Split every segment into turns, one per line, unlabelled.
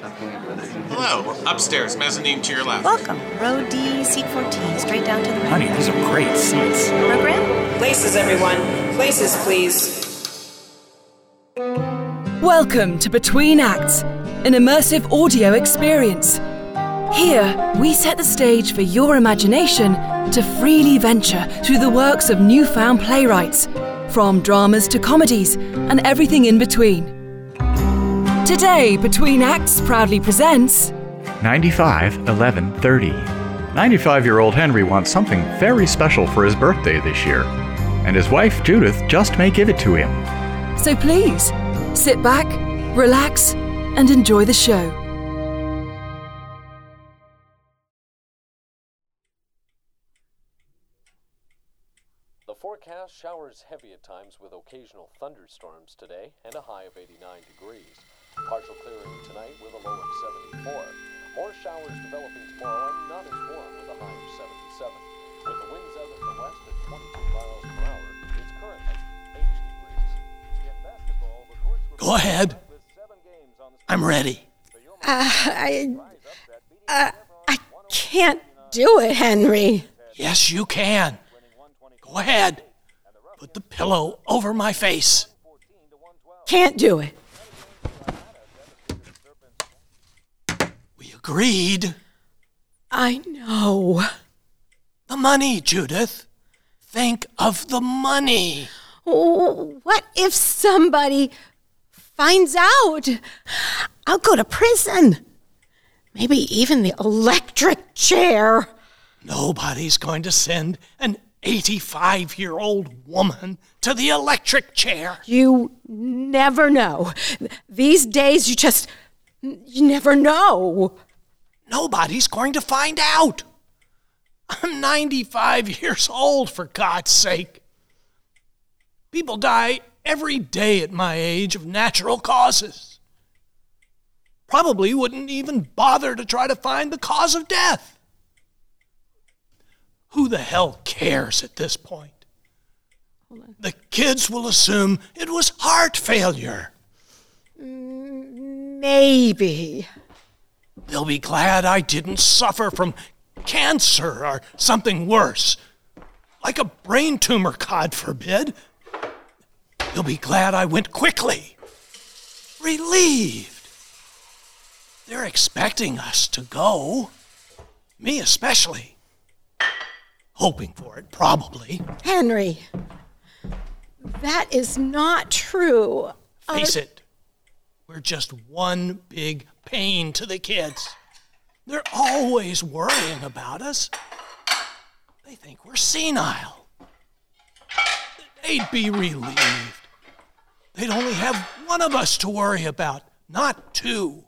Hello, upstairs, mezzanine to your left.
Welcome. Row D, seat 14, straight down to the right.
Honey, these are great seats.
Program?
Places, everyone. Places, please.
Welcome to Between Acts, an immersive audio experience. Here, we set the stage for your imagination to freely venture through the works of newfound playwrights, from dramas to comedies and everything in between. Today, Between Acts proudly presents
95 11 30. 95 year old Henry wants something very special for his birthday this year, and his wife Judith just may give it to him.
So please, sit back, relax, and enjoy the show.
The forecast showers heavy at times with occasional thunderstorms today and a high of 89 degrees. Partial clearing tonight with a low of 74. More showers developing tomorrow and not as warm with a high of 77. With the winds out of the west at 22 miles per hour, it's currently 80 degrees. In basketball, the courts were
Go ahead.
with seven games on the
I'm ready.
I, uh, I can't do it, Henry.
Yes, you can. Go ahead. Put the pillow over my face.
Can't do it.
We agreed.
I know.
The money, Judith. Think of the money.
Oh, What if somebody finds out? I'll go to prison. Maybe even the electric chair.
Nobody's going to send an 85 year old woman to the electric chair.
You never know. These days, you just, you never know.
Nobody's going to find out. I'm 95 years old, for God's sake. People die every day at my age of natural causes. Probably wouldn't even bother to try to find the cause of death. Who the hell cares at this point? The kids will assume it was heart failure.
Maybe.
They'll be glad I didn't suffer from cancer or something worse, like a brain tumor, God forbid. They'll be glad I went quickly, relieved. They're expecting us to go, me especially. Hoping for it, probably.
Henry, that is not true.
Face it, we're just one big pain to the kids. They're always worrying about us. They think we're senile. They'd be relieved. They'd only have one of us to worry about, not two.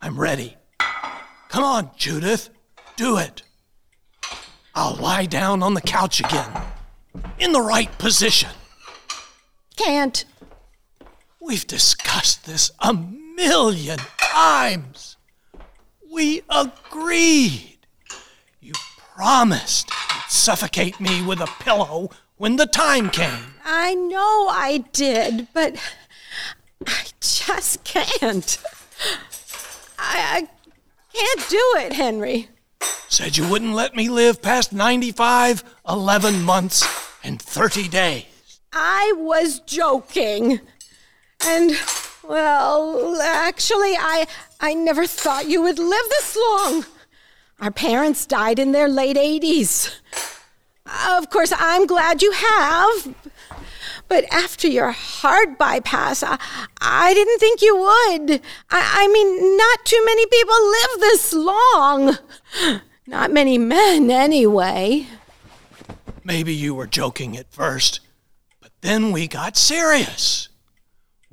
I'm ready. Come on, Judith, do it. I'll lie down on the couch again, in the right position.
Can't.
We've discussed this a million times. We agreed. You promised you'd suffocate me with a pillow when the time came.
I know I did, but I just can't. I, I can't do it, Henry.
Said you wouldn't let me live past 95, 11 months, and 30 days.
I was joking. And, well, actually, I, I never thought you would live this long. Our parents died in their late 80s. Of course, I'm glad you have. But after your heart bypass, I, I didn't think you would. I, I mean, not too many people live this long. Not many men, anyway.
Maybe you were joking at first, but then we got serious.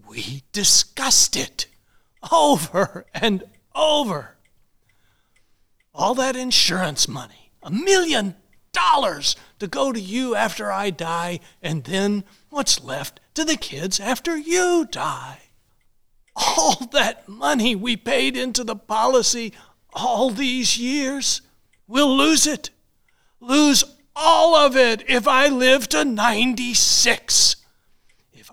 We discussed it over and over. All that insurance money, a million dollars to go to you after I die, and then what's left to the kids after you die. All that money we paid into the policy all these years, we'll lose it. Lose all of it if I live to 96.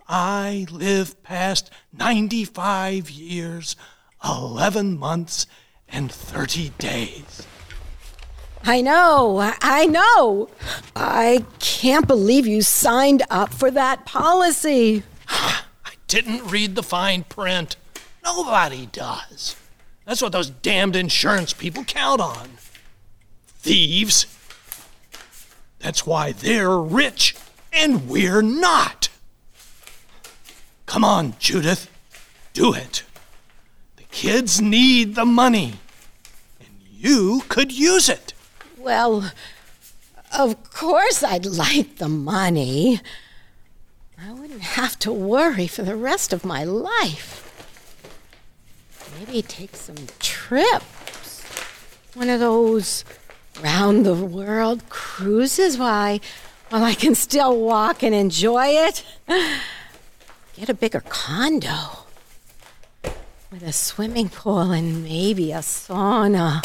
I live past 95 years, 11 months, and 30 days.
I know, I know. I can't believe you signed up for that policy.
I didn't read the fine print. Nobody does. That's what those damned insurance people count on. Thieves. That's why they're rich and we're not. Come on, Judith. Do it. The kids need the money, and you could use it.
Well, of course I'd like the money. I wouldn't have to worry for the rest of my life. Maybe take some trips. One of those round the world cruises why while I can still walk and enjoy it. Get a bigger condo with a swimming pool and maybe a sauna.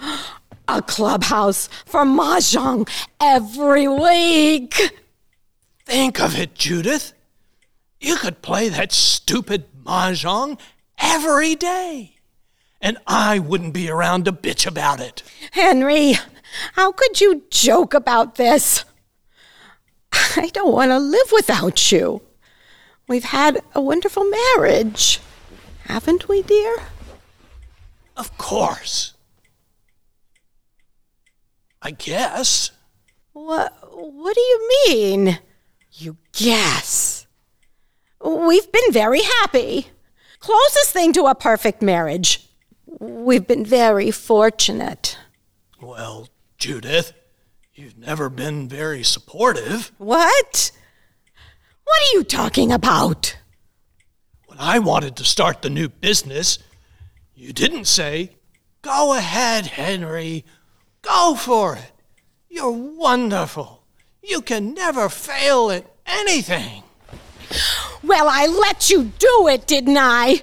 A clubhouse for mahjong every week.
Think of it, Judith. You could play that stupid mahjong every day, and I wouldn't be around to bitch about it.
Henry, how could you joke about this? I don't want to live without you. We've had a wonderful marriage, haven't we, dear?
Of course. I guess.
What, what do you mean? You guess. We've been very happy. Closest thing to a perfect marriage. We've been very fortunate.
Well, Judith, you've never been very supportive.
What? What are you talking about?
When I wanted to start the new business, you didn't say, Go ahead, Henry. Go for it. You're wonderful. You can never fail at anything.
Well, I let you do it, didn't I?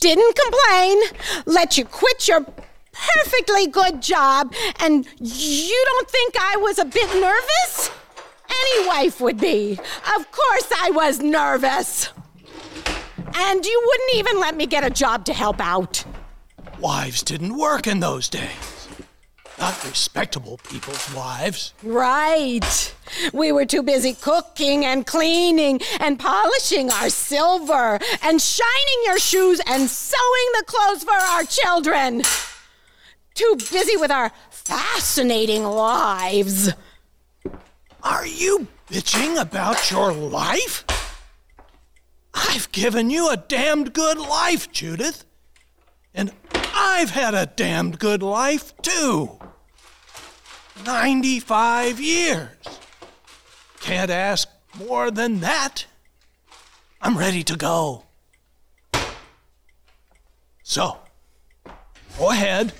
Didn't complain. Let you quit your perfectly good job, and you don't think I was a bit nervous? Any wife would be. Of course I was nervous. And you wouldn't even let me get a job to help out.
Wives didn't work in those days. Not respectable people's wives.
Right. We were too busy cooking and cleaning and polishing our silver and shining your shoes and sewing the clothes for our children. Too busy with our fascinating lives.
Are you bitching about your life? I've given you a damned good life, Judith. And I've had a damned good life, too. 95 years. Can't ask more than that. I'm ready to go. So, go ahead.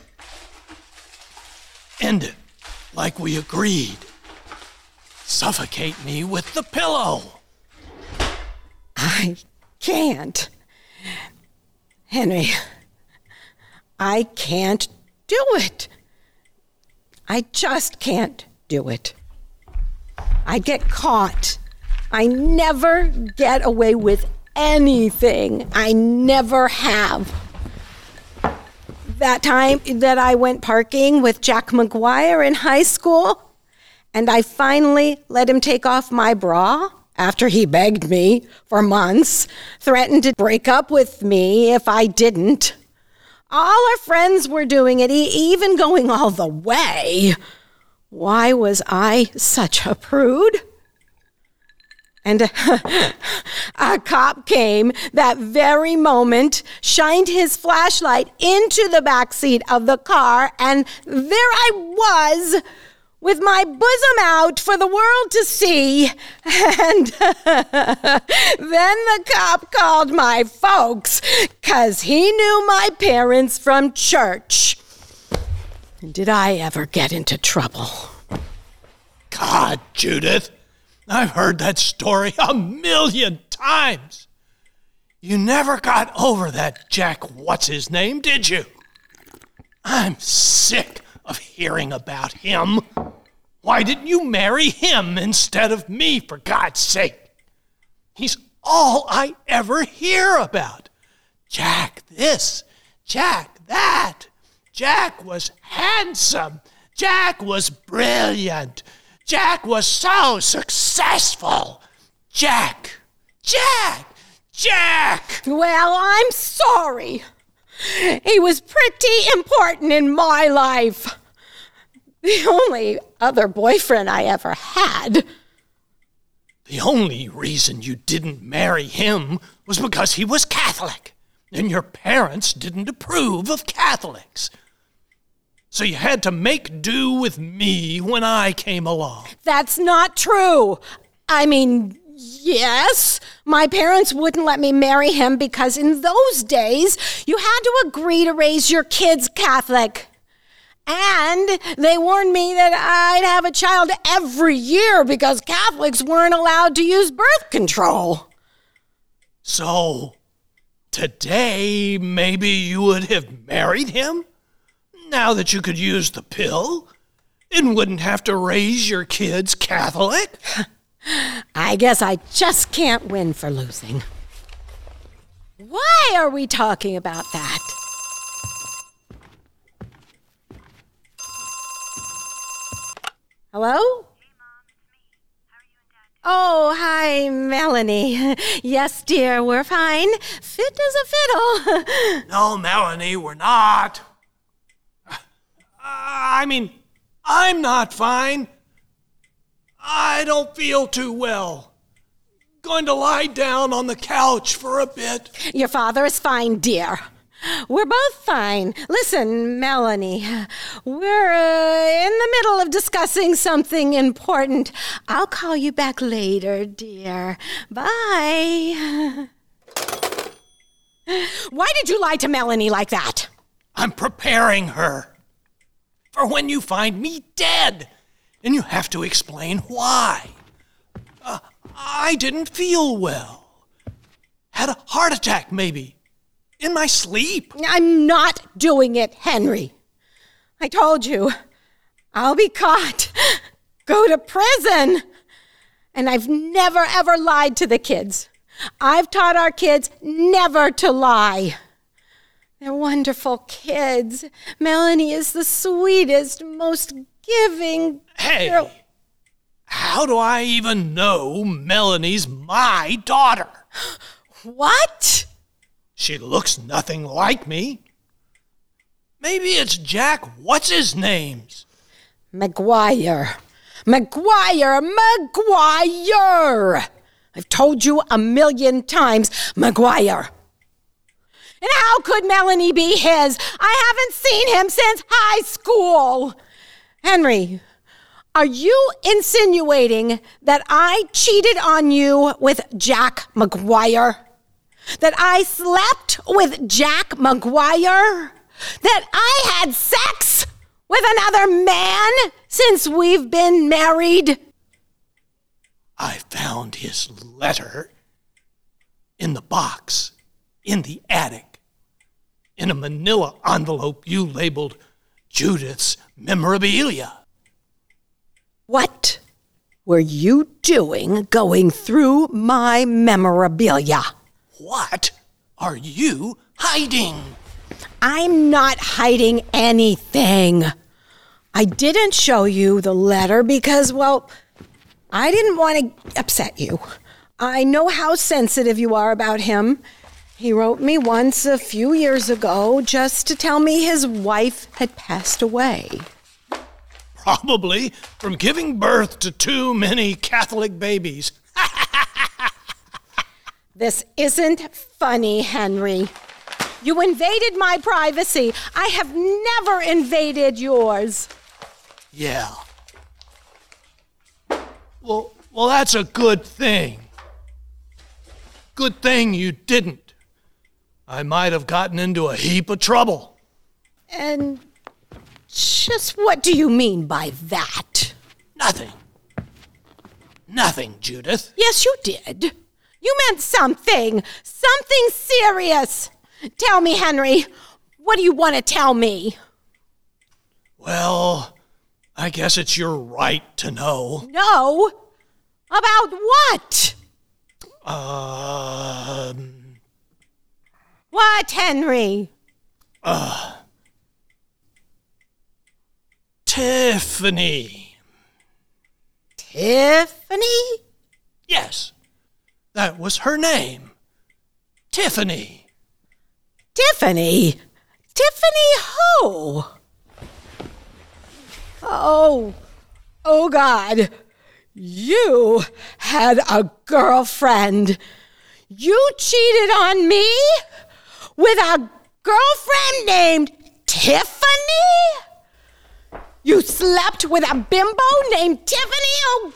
End it like we agreed. Suffocate me with the pillow.
I can't. Henry, I can't do it. I just can't do it. I get caught. I never get away with anything. I never have. That time that I went parking with Jack McGuire in high school, and I finally let him take off my bra after he begged me for months, threatened to break up with me if I didn't. All our friends were doing it, even going all the way. Why was I such a prude? And a, a, cop came that very moment, shined his flashlight into the back seat of the car, and there I was with my bosom out for the world to see. And then the cop called my folks because he knew my parents from church. And did I ever get into trouble?
God, Judith, I've heard that story a million times. You never got over that Jack What's His Name, did you? I'm sick of hearing about him. Why didn't you marry him instead of me, for God's sake? He's all I ever hear about. Jack this, Jack that. Jack was handsome. Jack was brilliant. Jack was so successful. Jack, Jack, Jack.
Well, I'm sorry. He was pretty important in my life. The only other boyfriend I ever had.
The only reason you didn't marry him was because he was Catholic, and your parents didn't approve of Catholics. So you had to make do with me when I came along.
That's not true. I mean, yes, my parents wouldn't let me marry him because in those days you had to agree to raise your kids Catholic. And they warned me that I'd have a child every year because Catholics weren't allowed to use birth control.
So, today maybe you would have married him? Now that you could use the pill and wouldn't have to raise your kids Catholic?
I guess I just can't win for losing. Why are we talking about that? Hello? Oh, hi, Melanie. Yes, dear, we're fine. Fit as a fiddle.
No, Melanie, we're not. I mean, I'm not fine. I don't feel too well. Going to lie down on the couch for a bit.
Your father is fine, dear. We're both fine. Listen, Melanie, we're uh, in the middle of discussing something important. I'll call you back later, dear. Bye. Why did you lie to Melanie like that?
I'm preparing her for when you find me dead. And you have to explain why. Uh, I didn't feel well. Had a heart attack, maybe. In my sleep.
I'm not doing it, Henry. I told you. I'll be caught. Go to prison. And I've never, ever lied to the kids. I've taught our kids never to lie. They're wonderful kids. Melanie is the sweetest, most giving.
Hey,
girl.
how do I even know Melanie's my daughter?
What?
She looks nothing like me. Maybe it's Jack, what's his name's?
McGuire. McGuire. McGuire. I've told you a million times, McGuire. And how could Melanie be his? I haven't seen him since high school. Henry, are you insinuating that I cheated on you with Jack McGuire? That I slept with Jack McGuire? That I had sex with another man since we've been married?
I found his letter in the box in the attic in a manila envelope you labeled Judith's memorabilia.
What were you doing going through my memorabilia?
What are you hiding?
I'm not hiding anything. I didn't show you the letter because, well, I didn't want to upset you. I know how sensitive you are about him. He wrote me once a few years ago just to tell me his wife had passed away.
Probably from giving birth to too many Catholic babies.
This isn't funny, Henry. You invaded my privacy. I have never invaded yours.
Yeah. Well, well, that's a good thing. Good thing you didn't. I might have gotten into a heap of trouble.
And just what do you mean by that?
Nothing. Nothing, Judith.
Yes, you did. You meant something. Something serious. Tell me, Henry, what do you want to tell me?
Well, I guess it's your right to know.
No. About what?
Um,
What, Henry? Ah.
Tiffany.
Tiffany?
Yes, that was her name. Tiffany.
Tiffany? Tiffany who? Oh, oh God. You had a girlfriend. You cheated on me with a girlfriend named Tiffany? You slept with a bimbo named Tiffany? Oh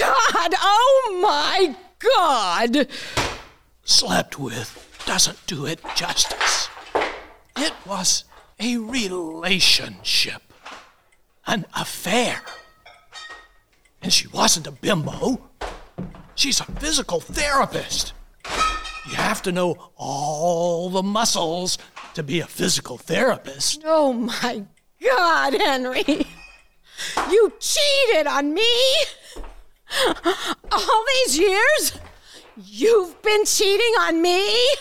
God, oh my God.
Slept with doesn't do it justice. It was a relationship, an affair. And she wasn't a bimbo. She's a physical therapist. You have to know all the muscles to be a physical therapist.
Oh my God, Henry. You cheated on me. All these years? You've been cheating on me?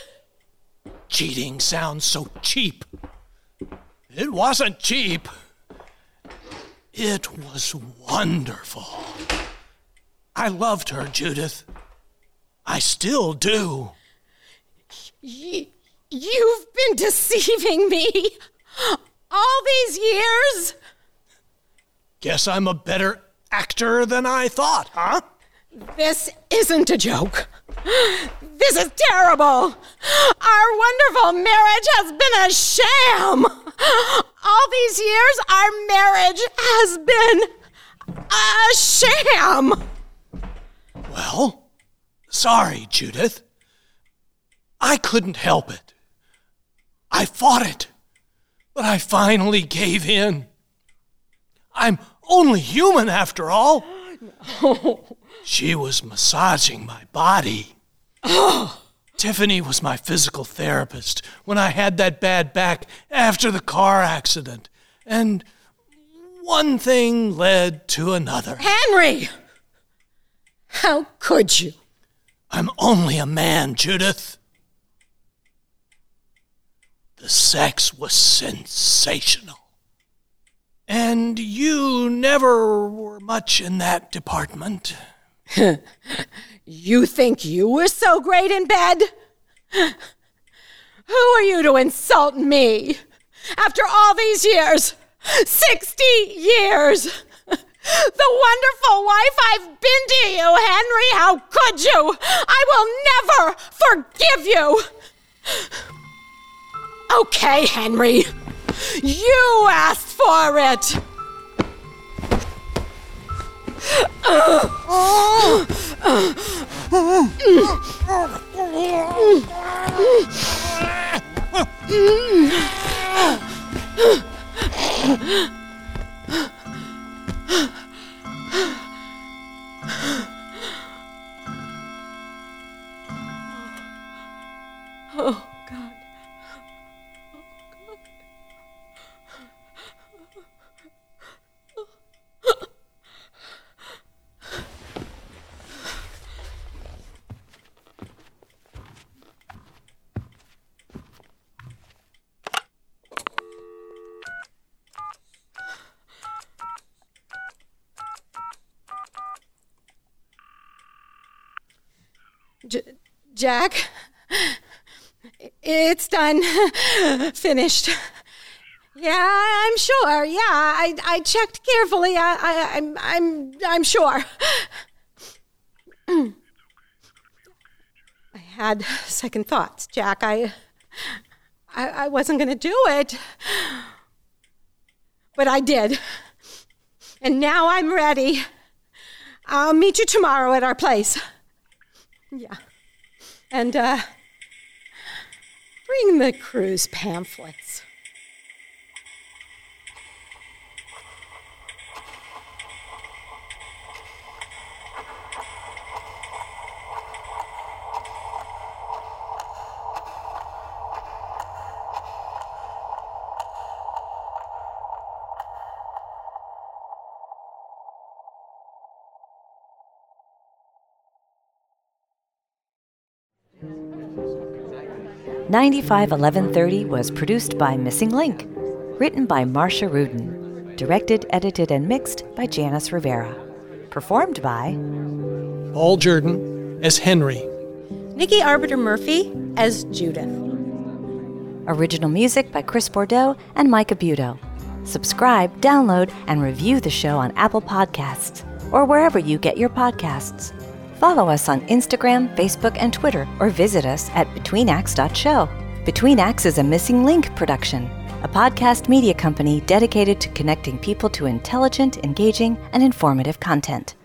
Cheating sounds so cheap. It wasn't cheap. It was wonderful. I loved her, Judith. I still do.
Y- you've been deceiving me all these years?
Guess I'm a better actor than I thought, huh?
This isn't a joke. This is terrible. Our wonderful marriage has been a sham. All these years, our marriage has been a sham.
Well, sorry, Judith. I couldn't help it. I fought it, but I finally gave in. I'm only human after all. She was massaging my body. Oh. Tiffany was my physical therapist when I had that bad back after the car accident. And one thing led to another.
Henry! How could you?
I'm only a man, Judith. The sex was sensational. And you never were much in that department.
You think you were so great in bed? Who are you to insult me? After all these years, 60 years, the wonderful wife I've been to you, Henry, how could you? I will never forgive you. Okay, Henry, you asked for it. J- Jack, it's done. Finished. Yeah, I'm sure. Yeah, I, I checked carefully. I, I, I'm, I'm, I'm sure. I had second thoughts, Jack. I, I, I wasn't going to do it, but I did. And now I'm ready. I'll meet you tomorrow at our place. Yeah. And uh, bring the cruise pamphlets.
95 1130 was produced by Missing Link, written by Marcia Rudin, directed, edited, and mixed by Janice Rivera, performed by
Paul Jordan as Henry,
Nikki Arbiter Murphy as Judith.
Original music by Chris Bordeaux and Micah Budo. Subscribe, download, and review the show on Apple Podcasts or wherever you get your podcasts. Follow us on Instagram, Facebook, and Twitter, or visit us at betweenacts.show. Between Acts is a Missing Link production, a podcast media company dedicated to connecting people to intelligent, engaging, and informative content.